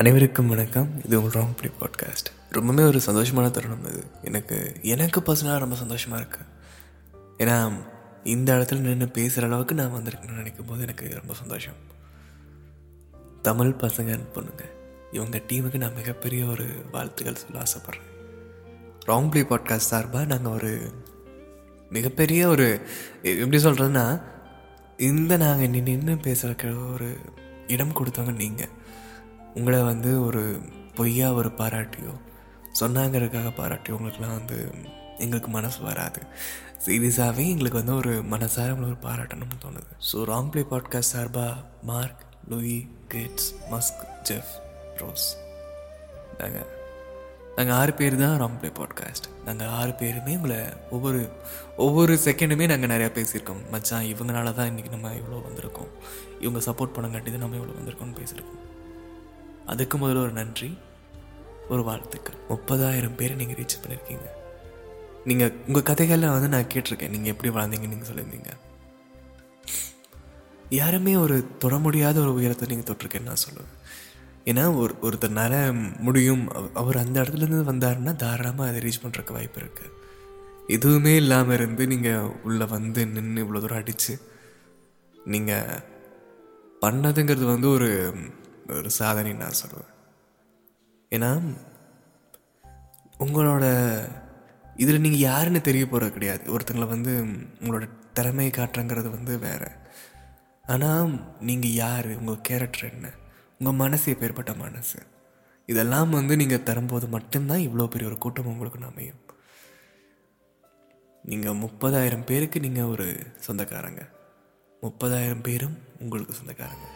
அனைவருக்கும் வணக்கம். இது உங்கள் ராங் ப்ளே பாட்காஸ்ட் ரொம்பவே ஒரு சந்தோஷமான தருணம் இது. எனக்கு எனக்கு பர்சனலாக ரொம்ப சந்தோஷமாக இருக்குது ஏன்னா இந்த இடத்துல நின்று பேசுகிற அளவுக்கு நான் வந்திருக்கேன்னு நினைக்கும் போது எனக்கு ரொம்ப சந்தோஷம். தமிழ் பசங்க பொண்ணுங்க இவங்க டீமுக்கு நான் மிகப்பெரிய ஒரு வாழ்த்துக்கள் சொல்ல ஆசைப்பட்றேன். ராங் பிளே பாட்காஸ்ட் சார்பாக நாங்கள் ஒரு மிகப்பெரிய ஒரு எப்படி சொல்கிறதுன்னா இந்த நாங்கள் நின்று நின்று பேசுகிறக்க ஒரு இடம் கொடுத்தவங்க நீங்கள் உங்களை வந்து ஒரு பொய்யா ஒரு பாராட்டியோ சொன்னாங்கிறதுக்காக பாராட்டியோ உங்களுக்குலாம் வந்து எங்களுக்கு மனசு வராது. சீரியஸாகவே எங்களுக்கு வந்து ஒரு மனசார உங்களை ஒரு பாராட்டணும்னு தோணுது. ஸோ ராங் பிளே பாட்காஸ்ட் சார்பாக Mark Louis Gates Musk Jeff Ross நாங்கள் நாங்கள் ஆறு பேர் தான் ராங் பிளே பாட்காஸ்ட் நாங்கள் ஆறு பேருமே உங்களை ஒவ்வொரு ஒவ்வொரு செகண்டுமே நாங்கள் நிறையா பேசியிருக்கோம். மச்சான் இவங்களால தான் இன்றைக்கி நம்ம இவ்வளோ வந்திருக்கோம். இவங்க சப்போர்ட் பண்ணங்காட்டி தான் நம்ம இவ்வளோ வந்திருக்கோம்னு பேசியிருக்கோம். அதுக்கு முதல்ல ஒரு நன்றி ஒரு வாழ்த்துக்கள். முப்பதாயிரம் பேர் நீங்கள் ரீச் பண்ணியிருக்கீங்க நீங்கள் உங்கள் கதைகளில் வந்து நான் கேட்டிருக்கேன். நீங்கள் எப்படி வாழ்ந்தீங்கன்னு நீங்கள் சொல்லியிருந்தீங்க. யாருமே ஒரு தொட முடியாத ஒரு உயரத்தை நீங்கள் தொட்டிருக்கேன்னு நான் சொல்லுவேன். ஏன்னா ஒரு ஒருத்தர்னால முடியும். அவர் அந்த இடத்துலேருந்து வந்தாருன்னா தாராளமாக அதை ரீச் பண்ணுறக்கு வாய்ப்பு இருக்குது எதுவுமே இல்லாமல் இருந்து நீங்கள் உள்ளே வந்து நின்று இவ்வளோ தூரம் அடித்து நீங்கள் பண்ணதுங்கிறது வந்து ஒரு ஒரு சாதனை நான் சொல்லுவேன் ஏன்னா உங்களோட இதில் நீங்கள் யாருன்னு தெரிய போகிறது கிடையாது. ஒருத்தங்களை வந்து உங்களோட திறமையை காட்டுறங்கிறது வந்து வேறு. ஆனால் நீங்கள் யார்? உங்கள் கேரக்டர் என்ன? உங்கள் மனசு எப்பேற்பட்ட மனசு? இதெல்லாம் வந்து நீங்கள் தரும்போது மட்டும்தான் இவ்வளோ பெரிய ஒரு கூட்டம் உங்களுக்கு அமையும். நீங்கள் முப்பதாயிரம் பேருக்கு நீங்கள் ஒரு சொந்தக்காரங்க. முப்பதாயிரம் பேரும் உங்களுக்கு சொந்தக்காரங்க.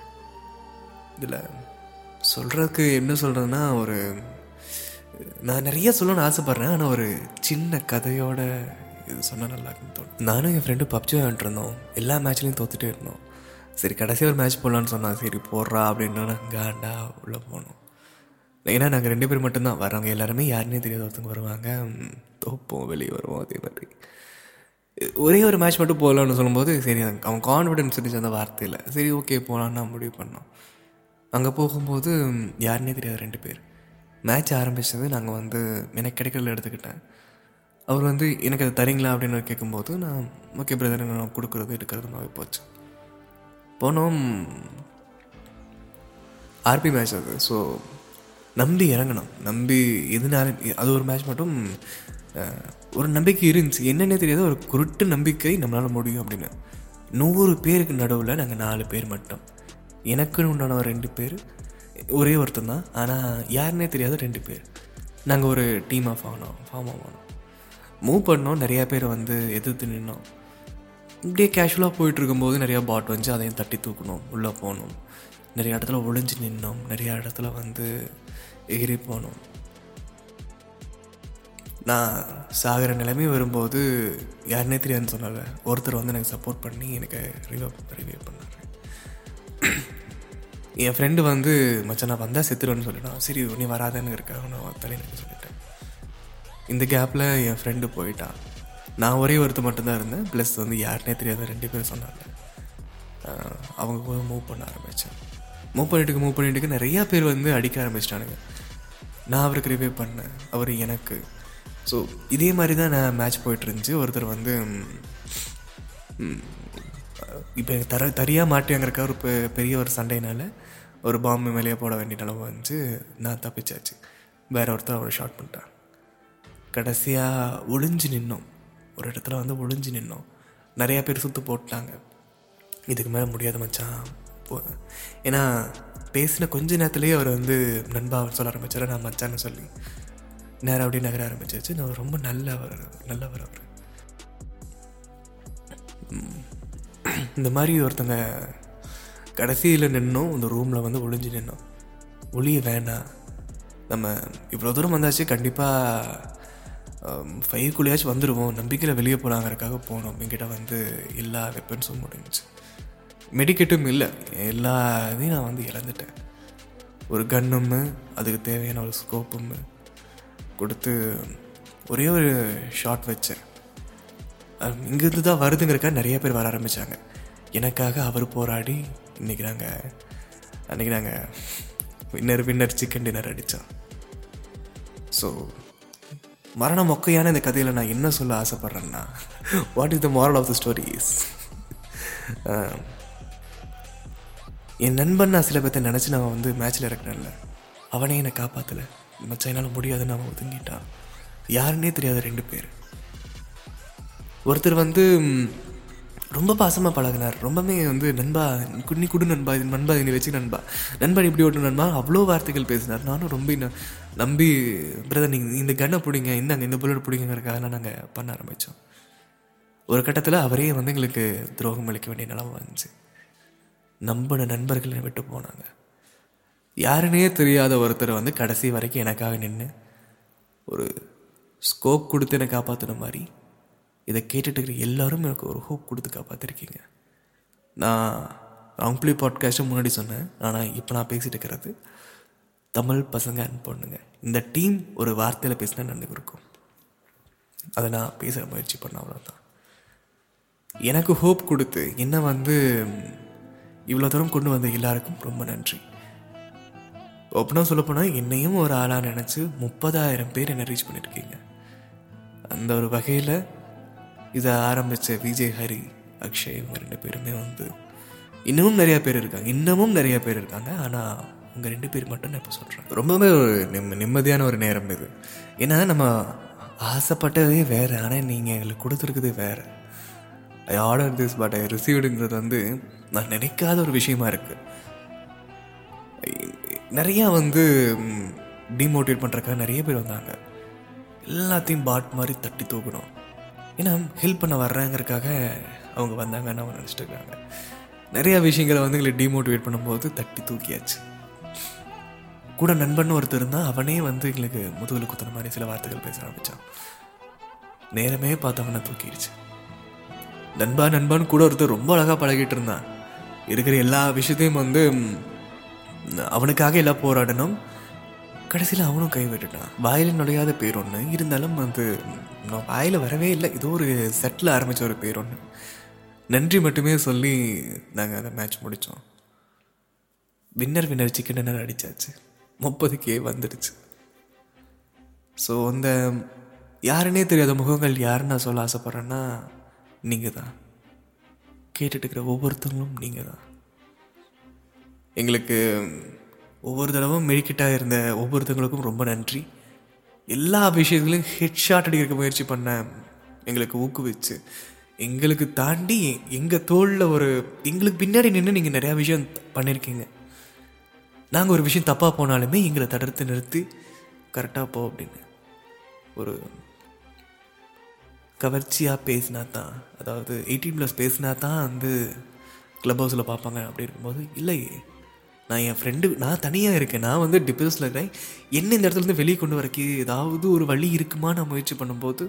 இதில் சொல்கிறதுக்கு என்ன சொல்கிறதுனா ஒரு நான் நிறைய சொல்லணும்னு ஆசைப்பட்றேன். ஆனால் ஒரு சின்ன கதையோட இது சொன்னால் நல்லா இருக்குன்னு தோணும் நானும் என் ஃப்ரெண்டு பப்ஜி விளாண்டுருந்தோம் எல்லா மேட்ச்லையும் தோத்துட்டே இருந்தோம். சரி கடைசி ஒரு மேட்ச் போடலான்னு சொன்னான் சரி போடுறா அப்படின்னா காண்டா உள்ளே போனோம். ஏன்னா நாங்கள் ரெண்டு பேர் மட்டும்தான். வரவங்க எல்லாருமே யாருன்னே தெரியாத ஒருத்தவங்க வருவாங்க. தோப்போம் வெளியே வருவோம் அதே மாதிரி. ஒரே ஒரு மேட்ச் மட்டும் போகலான்னு சொல்லும்போது சரி அவன் கான்ஃபிடென்ஸ் இருந்துச்சு அந்த வார்த்தையில். சரி ஓகே போகலான்னு நான் முடிவு பண்ணோம். அங்கே போகும்போது யாருன்னே தெரியாது ரெண்டு பேர். மேட்ச் ஆரம்பித்தது நாங்கள் வந்து எனக்கு கிடைக்கல எடுத்துக்கிட்டேன். அவர் வந்து எனக்கு அது தரீங்களா? அப்படின்னு கேட்கும்போது நான் ஓகே பிரதர் நான் கொடுக்குறது எடுக்கிறதுனாவே போச்சு. போனோம். ஆர்பி மேட்ச் அது. ஸோ நம்பி இறங்கணும் நம்பி எதுனால அது ஒரு மேட்ச் மட்டும் ஒரு நம்பிக்கை இருந்துச்சு. என்னென்னே தெரியாது ஒரு குருட்டு நம்பிக்கை நம்மளால் முடியும் அப்படின்னு. நூறு பேருக்கு நடுவில் நாங்கள் நாலு பேர் மட்டும். எனக்குன்னு உண்டான ரெண்டு பேர் ஒரே ஒருத்தன் தான் ஆனால் யாருன்னே தெரியாத ரெண்டு பேர் நாங்கள் ஒரு டீமாக ஆனோம் ஃபார்ம் ஆனோம் மூவ் பண்ணோம் நிறையா பேர் வந்து எதிர்த்து நின்னோம் இப்படியே கேஷுவலாக போயிட்டுருக்கும்போது நிறையா பாட் வந்து அதையும் தட்டி தூக்கணும் உள்ளே போகணும் நிறைய இடத்துல ஒளிஞ்சு நின்னோம் நிறையா இடத்துல வந்து எகிரி போனோம் நான் சாகிற நிலைமை வரும்போது யாருனே தெரியாதுன்னு சொன்னால ஒருத்தர் வந்து எனக்கு சப்போர்ட் பண்ணி எனக்கு ரிவைவ் ரிவைவ் பண்ணார் என் ஃப்ரெண்டு வந்து மச்சான் நான் வந்தால் செத்துருவேன்னு சொல்லிட்டான். சரி நீ வராதன்னு இருக்காங்க நான் தலைநகர் சொல்லிட்டேன். இந்த கேப்பில் என் ஃப்ரெண்டு போயிட்டான். நான் ஒரே ஒருத்தர் மட்டும்தான் இருந்தேன். ப்ளஸ் வந்து யாருனே தெரியாத ரெண்டு பேரும் சொன்னாங்க. அவங்க போய் மூவ் பண்ண ஆரம்பித்தேன் மூவ் பண்ணிட்டு மூவ் பண்ணிட்டு நிறையா பேர் வந்து அடிக்க ஆரம்பிச்சிட்டானுங்க. நான் அவருக்கு ரிவே பண்ணேன். அவர் எனக்கு. ஸோ இதே மாதிரி தான் நான் மேட்ச் போயிட்டு இருந்துச்சு. ஒருத்தர் வந்து இப்போ தர தரியாக மாட்டியாங்கிறக்கா ஒரு பெ- பெரிய ஒரு சண்டைனால ஒரு பாம்பு மேலேயே போட வேண்டிய நிலவு வந்துச்சு நான் தப்பிச்சாச்சு. வேற ஒருத்தர் அவரை ஷார்ட் பண்ணிட்டான் கடைசியாக ஒளிஞ்சு நின்னோம். ஒரு இடத்துல வந்து ஒளிஞ்சு நின்னோம். நிறையா பேர் சுற்று போட்டாங்க. இதுக்கு மேலே முடியாது மச்சான். போ. ஏன்னா பேசின கொஞ்ச நேரத்துலேயே அவர் வந்து நண்பா சொல்ல ஆரம்பிச்சார். நான் மச்சான்னு சொல்லி. நேரம் அப்படியே நகர ஆரம்பிச்சாச்சு. நான் ரொம்ப நல்லவர் நல்லவர் அவர். இந்த மாதிரி ஒருத்தங்க கடைசியில் நின்னோம் இந்த ரூமில் வந்து ஒளிஞ்சு நின்னோம். ஒளிய வேணாம் நம்ம இவ்வளோ தூரம் வந்தாச்சு கண்டிப்பாக ஃபைவ்குள்ளேயாச்சும் வந்துடுவோம் நம்பிக்கையில் வெளியே போகலாங்கிறக்காக போனோம். என்கிட்ட வந்து எல்லா வெப்பன்ஸும் முடிஞ்சிச்சு. மெடிக்கெட்டும் இல்லை. எல்லா இதையும் நான் வந்து இழந்துட்டேன். ஒரு கன்னும் அதுக்கு தேவையான ஒரு ஸ்கோப்பும் கொடுத்து ஒரே ஒரு ஷாட் வச்சேன். இங்கிருந்து தான் வருதுங்கிறக்கா நிறைய பேர் வர ஆரம்பித்தாங்க எனக்காக அவர் போராடி இன்றைக்கி நாங்கள் அன்றைக்கி நாங்கள் வின்னர் வின்னர் சிக்கன் டின்னர் அடித்தோம் ஸோ மரண மொக்கையான இந்த கதையில் நான் என்ன சொல்ல ஆசைப்பட்றேன்னா what is the moral of the story is என் நண்பன் நான் சில பேர்த்த நினச்சி நான் வந்து மேட்ச்சில் இறக்குனேன்ல அவனே என்னை காப்பாற்றலை மச்சான் என்னால் முடியாதுன்னு அவன் ஒதுங்கிட்டான். யாருன்னே தெரியாத ரெண்டு பேர். ஒருத்தர் வந்து ரொம்ப பாசமாக பழகினார். ரொம்பவே வந்து நண்பா குன்னி குடு நண்பா இது நண்பா இது வச்சு நண்பா. நண்பா இப்படி ஓட்டு நண்பா. அவ்வளோ வார்த்தைகள் பேசினார். நானும் ரொம்ப நம்பி பிரதர் நீங்கள் இந்த கன்னை பிடிங்க. இந்தாங்க இந்த புல்லட் பிடிங்கிறதுக்காக நாங்கள் பண்ண ஆரம்பித்தோம் ஒரு கட்டத்தில் அவரே வந்து எங்களுக்கு துரோகம் அளிக்க வேண்டிய நிலைமை வந்துச்சு. நம்பின நண்பர்கள் விட்டு போனாங்க. யாருன்னே தெரியாத ஒருத்தர் வந்து கடைசி வரைக்கும் எனக்காக நின்று ஒரு ஸ்கோப் கொடுத்து என்னை காப்பாற்றின மாதிரி இதை கேட்டுட்டு இருக்கிற எல்லாரும் எனக்கு ஒரு ஹோப் கொடுத்து காப்பாற்றிருக்கீங்க நான் ராங்ப்ளி பாட்காஸ்ட்டை முன்னாடி சொன்னேன். ஆனால் இப்போ நான் பேசிட்டு இருக்கிறது தமிழ் பசங்க அன் பொண்ணுங்க. இந்த டீம் ஒரு வார்த்தையில் பேசினா நன்றி இருக்கும். அதை நான் பேச முயற்சி பண்ண அவ்வளோதான் எனக்கு ஹோப் கொடுத்து என்ன வந்து இவ்வளோ தூரம் கொண்டு வந்த எல்லாருக்கும் ரொம்ப நன்றி. ஓப்பனாக சொல்லப்போனால் என்னையும் ஒரு ஆளாக நினச்சி முப்பதாயிரம் பேர் என்னை ரீச் பண்ணியிருக்கீங்க அந்த ஒரு வகையில் இதை ஆரம்பித்த விஜய் ஹரி அக்ஷய் இவங்க ரெண்டு பேருமே வந்து இன்னமும் நிறையா பேர் இருக்காங்க. இன்னமும் நிறையா பேர் இருக்காங்க. ஆனால் இவங்க ரெண்டு பேர் மட்டும் நான் இப்போ சொல்கிறேன் ரொம்பவே ஒரு நிம்ம நிம்மதியான ஒரு நேரம் இது. ஏன்னா நம்ம ஆசைப்பட்டதே வேறு. ஆனால் நீங்கள் எங்களுக்கு கொடுத்துருக்குது வேறு. I order this but I ரிசீவ்டுங்கிறது வந்து நான் நினைக்காத ஒரு விஷயமா இருக்குது நிறையா வந்து டிமோட்டிவேட் பண்ணுறக்காக நிறைய பேர் வந்தாங்க. எல்லாத்தையும் பாட் மாதிரி தட்டி தூக்கணும். ஏன்னா ஹெல்ப் பண்ண வர்றேங்கிறக்காக அவங்க வந்தாங்கன்னு அவங்க நினச்சிட்டு இருக்காங்க. நிறையா விஷயங்களை வந்து எங்களை டிமோட்டிவேட் பண்ணும்போது தட்டி தூக்கியாச்சு. கூட நண்பன் ஒருத்தர் இருந்தால் அவனே வந்து எங்களுக்கு முதுகில் குத்துன மாதிரி சில வார்த்தைகள் பேச ஆரம்பித்தான் நேரமே பார்த்தவனை தூக்கிடுச்சு. நண்பா நண்பான்னு கூட ஒருத்தர் ரொம்ப அழகாக பழகிட்டு இருந்தான். இருக்கிற எல்லா விஷயத்தையும் வந்து அவனுக்காக எல்லாம் போராடணும். கடைசியில் அவனும் கை விட்டுட்டான். வாயில் நுழையாத பேர் ஒன்று இருந்தாலும் வந்து நான் வாயில் வரவே இல்லை. ஏதோ ஒரு செட்டில் ஆரம்பித்த ஒரு பேர் ஒன்று நன்றி மட்டுமே சொல்லி நாங்கள் அந்த மேட்ச் முடித்தோம் வின்னர் வின்னர் சிக்கன் டின்னர் அடித்தாச்சு முப்பதுக்கே வந்துடுச்சு. ஸோ அந்த யாருன்னே தெரியாத முகங்கள் யாருன்னு நான் சொல்ல ஆசைப்பட்றேன்னா நீங்கள் தான் கேட்டுட்டு இருக்கிற ஒவ்வொருத்தவங்களும் நீங்கள் தான் எங்களுக்கு ஒவ்வொரு தடவும் மெடிக்கிட்டாக இருந்த ஒவ்வொருத்தவங்களுக்கும் ரொம்ப நன்றி. எல்லா விஷயத்துலையும் ஹெட் ஷாட் முயற்சி பண்ண எங்களுக்கு ஊக்குவிச்சு எங்களுக்கு தாண்டி எங்கள் தோளில் ஒரு எங்களுக்கு பின்னாடி நின்று நீங்கள் நிறையா விஷயம் பண்ணியிருக்கீங்க நாங்கள் ஒரு விஷயம் தப்பாக போனாலுமே எங்களை தடுத்து நிறுத்தி கரெக்டாக போ அப்படின்னு. ஒரு கவர்ச்சியாக பேசினா தான் அதாவது எயிட்டீன் ப்ளஸ் பேசினா தான் வந்து க்ளப் ஹவுஸில் பார்ப்பாங்க அப்படி இருக்கும்போது இல்லையே. நான் என் ஃப்ரெண்டு நான் தனியாக இருக்கேன். நான் வந்து டிப்ரெஸில் இருக்கிறேன் என்ன இந்த இடத்துலேருந்து வெளியே கொண்டு வரக்கு ஏதாவது ஒரு வழி இருக்குமா? நான் முயற்சி பண்ணும்போது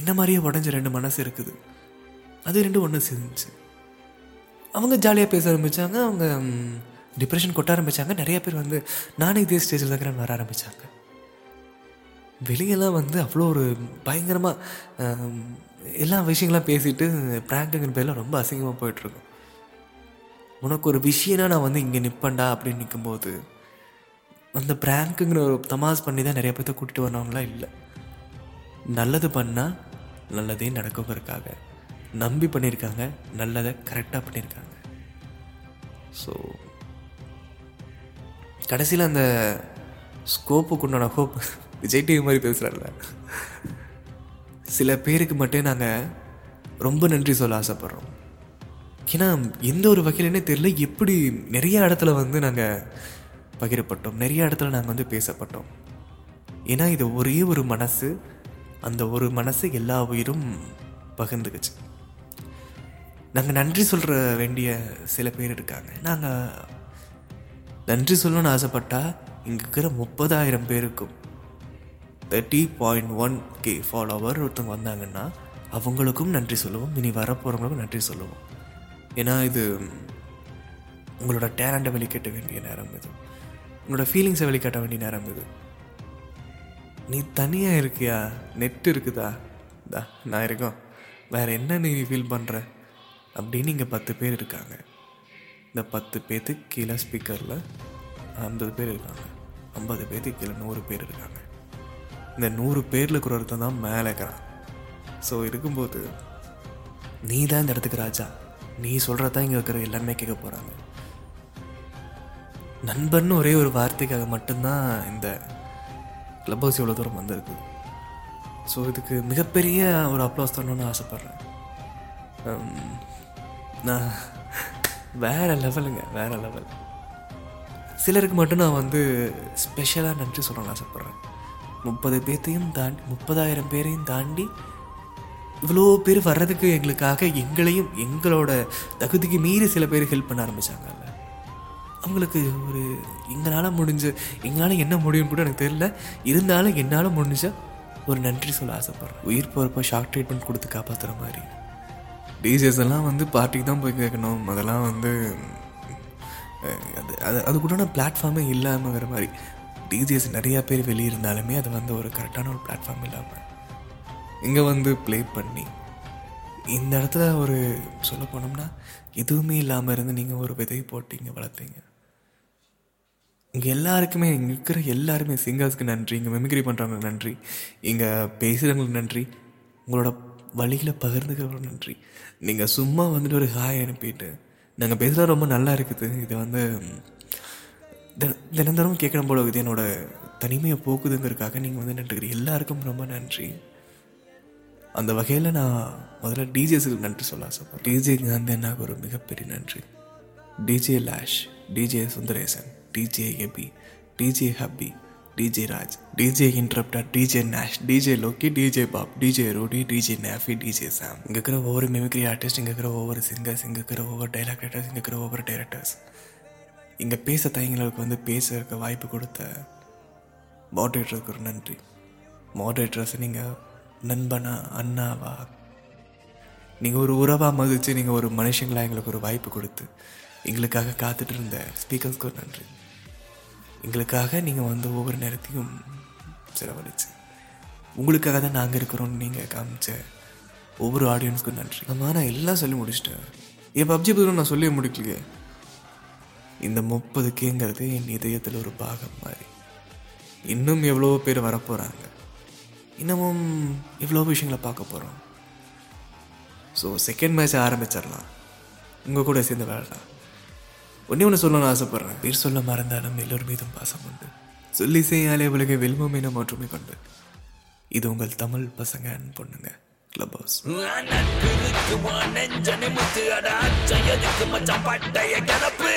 என்ன மாதிரியே உடஞ்ச ரெண்டு மனசு இருக்குது. அது ரெண்டும் ஒன்று செஞ்சு அவங்க ஜாலியாக பேச ஆரம்பித்தாங்க அவங்க டிப்ரெஷன் கொட்ட ஆரம்பித்தாங்க நிறைய பேர் வந்து நானே இதே ஸ்டேஜில் இருக்கிறேன்னு வர ஆரம்பித்தாங்க வெளியெல்லாம் வந்து அவ்வளோ ஒரு பயங்கரமாக எல்லா விஷயங்களாம் பேசிட்டு ப்ராங்குங்கிற பேரில் ரொம்ப அசிங்கமாக போயிட்டுருக்கும் உனக்கு ஒரு விஷயம்னா நான் வந்து இங்கே நிற்பேன்டா அப்படின்னு நிற்கும்போது அந்த ப்ராங்க்குங்கிற ஒரு தமாஸ் பண்ணி தான் நிறைய பேர்த்த கூட்டிகிட்டு வரவங்களாம் இல்லை. நல்லது பண்ணால் நல்லதே நடக்குங்கிறதுக்காக நம்பி பண்ணியிருக்காங்க நல்லதை கரெக்டாக பண்ணியிருக்காங்க ஸோ கடைசியில் அந்த ஸ்கோப்புக்கு உண்டான ஹோப் விஜய் டிவி மாதிரி பேசுகிறாருல சில பேருக்கு மட்டும் நாங்கள் ரொம்ப நன்றி சொல்ல ஆசைப்பட்றோம். ஏன்னா எந்த ஒரு வகையிலனே தெரியல எப்படி நிறைய இடத்துல வந்து நாங்கள் பகிரப்பட்டோம் நிறைய இடத்துல நாங்கள் வந்து பேசப்பட்டோம். ஏன்னா இது ஒரே ஒரு மனசு அந்த ஒரு மனசு எல்லா உயிரும் பகிர்ந்துக்குச்சு. நாங்கள் நன்றி சொல்கிற வேண்டிய சில பேர் இருக்காங்க. நாங்கள் நன்றி சொல்லணும்னு ஆசைப்பட்டால் இங்கே இருக்கிற முப்பதாயிரம் பேருக்கும் thirty point one K follower ஒருத்தவங்க வந்தாங்கன்னா அவங்களுக்கும் நன்றி சொல்லுவோம். இனி வரப்போகிறவங்களுக்கும் நன்றி சொல்லுவோம். ஏன்னா இது உங்களோட டேலண்ட்டை வெளிக்கட்ட வேண்டிய நேரம் இது. உங்களோட ஃபீலிங்ஸை வெளிக்காட்ட வேண்டிய நேரம் இது. நீ தனியாக இருக்கியா? நெட் இருக்குதா? தா நான் இருக்கோம். வேறு என்ன நீ ஃபீல் பண்ணுற அப்படின்னு இங்கே பத்து பேர் இருக்காங்க. இந்த பத்து பேர்த்துக்கு கீழே ஸ்பீக்கரில் ஐம்பது பேர் இருக்காங்க. ஐம்பது பேர்த்துக்கு கீழே நூறு பேர் இருக்காங்க. இந்த நூறு பேரில் இருக்கிற ஒருத்தன் தான் மேலே இருக்கிறான். ஸோ இருக்கும்போது நீ தான் இந்த இடத்துக்கு ராஜா. நீ சொல்கிறதான் இங்கே இருக்கிற எல்லாருமே கேட்க போகிறாங்க நண்பன் ஒரே ஒரு வார்த்தைக்காக மட்டும்தான் இந்த கிளப் ஹவுஸ் இவ்வளோ தூரம் வந்திருக்கு. ஸோ இதுக்கு மிகப்பெரிய ஒரு அப்ளாஸ் தரணும்னு ஆசைப்பட்றேன். நான் வேற லெவலுங்க வேற லெவல். சிலருக்கு மட்டும் நான் வந்து ஸ்பெஷலாக நன்றி சொல்லணும்னு ஆசைப்பட்றேன். முப்பது பேர்த்தையும் தாண்டி முப்பதாயிரம் பேரையும் தாண்டி இவ்வளோ பேர் வர்றதுக்கு எங்களுக்காக எங்களையும் எங்களோட தகுதிக்கு மீறி சில பேர் ஹெல்ப் பண்ண ஆரம்பிச்சாங்கல்ல. அவங்களுக்கு ஒரு எங்களால் முடிஞ்ச எங்களால் என்ன முடியும்னு கூட எனக்கு தெரியல. இருந்தாலும் என்னால் முடிஞ்ச ஒரு நன்றி சொல்ல ஆசைப்பட்றேன். உயிர் போகிறப்ப ஷாக் ட்ரீட்மெண்ட் கொடுத்து காப்பாற்றுற மாதிரி. டிஜேஸ் எல்லாம் வந்து பார்ட்டிக்கு தான் போய் கேட்கணும். அதெல்லாம் வந்து அது அது அது அதுக்குண்டான பிளாட்ஃபார்மே இல்லாமங்கிற மாதிரி. டிஜேஸ் நிறையா பேர் வெளியே இருந்தாலுமே அது வந்து ஒரு கரெக்டான ஒரு பிளாட்ஃபார்ம் இல்லாமல் இங்கே வந்து ப்ளே பண்ணி இந்த இடத்துல ஒரு சொல்ல போனோம்னா எதுவுமே இல்லாமல் இருந்து நீங்கள் ஒரு விதை போட்டீங்க வளர்த்தீங்க. இங்கே எல்லாருக்குமே இங்கே இருக்கிற எல்லாருமே சிங்கர்ஸ்க்கு நன்றி இங்கே மெமிக்ரி பண்ணுறவங்களுக்கு நன்றி இங்கே பேசுகிறவங்களுக்கு நன்றி உங்களோட வழியில் பகிர்ந்துக்கிறவங்களுக்கு நன்றி. நீங்கள் சும்மா வந்துட்டு ஒரு ஹாய் அனுப்பிட்டு நாங்கள் பேசுகிறது ரொம்ப நல்லா இருக்குது. இது வந்து தின- தினந்தோறும் கேட்கணும் போல இருக்குது. என்னோட தனிமையை போக்குதுங்கிறதுக்காக நீங்கள் வந்து நன்றிக்கிறீங்க. எல்லாருக்கும் ரொம்ப நன்றி. அந்த வகையில் நான் முதல்ல டிஜேஸுக்கு நன்றி சொல்ல ஆசைப்பேன் டிஜே காந்தி அண்ணாக்கு ஒரு மிகப்பெரிய நன்றி DJ Lash DJ Sundaresan DJ Eby DJ Happy DJ Raj DJ interrupter DJ Nash DJ Loki DJ Pop DJ Rudy DJ Nefi DJ Sam இங்கே இருக்கிற ஒவ்வொரு மிமிக்ரி ஆர்டிஸ்ட் இங்கே இருக்கிற ஒவ்வொரு சிங்கர்ஸ் இங்கே இருக்கிற ஒவ்வொரு டைலாக் ரைட்டர்ஸ் இங்கே இருக்கிற ஒவ்வொரு டைரக்டர்ஸ் இங்கே பேச தயங்களுக்கு வந்து பேசுறதுக்கு வாய்ப்பு கொடுத்த மாடரேட்டருக்கு ஒரு நன்றி மாடரேட்டர்ஸ் நீங்கள் நண்பனா அண்ணாவா? நீங்கள் ஒரு உறவாக மதித்து நீங்கள் ஒரு மனுஷங்களா எங்களுக்கு ஒரு வாய்ப்பு கொடுத்து எங்களுக்காக காத்துட்டு இருந்த ஸ்பீக்கர்ஸ்க்கு ஒரு நன்றி. எங்களுக்காக நீங்கள் வந்து ஒவ்வொரு நேரத்தையும் செலவழிச்சு உங்களுக்காக தான் நாங்கள் இருக்கிறோம்னு நீங்கள் காமிச்ச ஒவ்வொரு ஆடியன்ஸ்க்கும் நன்றி. ஆமா நான் எல்லாம் சொல்லி முடிச்சிட்டேன் என் பப்ஜி பதிலும் நான் சொல்லி முடிக்கலையே? இந்த முப்பது கேங்கிறது என் இதயத்தில் ஒரு பாகம் மாதிரி. இன்னும் எவ்வளோ பேர் வரப்போகிறாங்க இன்னமும் இவ்வளோ விஷயங்களை பார்க்க போகிறோம் ஸோ செகண்ட் மேட்ச் ஆரம்பிச்சிடலாம். உங்கள் கூட சேர்ந்து விளையாடலாம். ஒன்றே ஒன்று சொல்லணும்னு ஆசைப்பட்றேன். பேர் சொல்ல மறந்தாலும் எல்லோர் மீதும் பாசம் உண்டு. சொல்லி செய்யாலே உலக வெல்வம் என மாற்றுமை கொண்டு. இது உங்கள் தமிழ் பசங்க பொண்ணுங்க. கிளப் ஹவுஸ் நட்பு இருக்குமா? மச்சான் பட்டைய கிளப்பு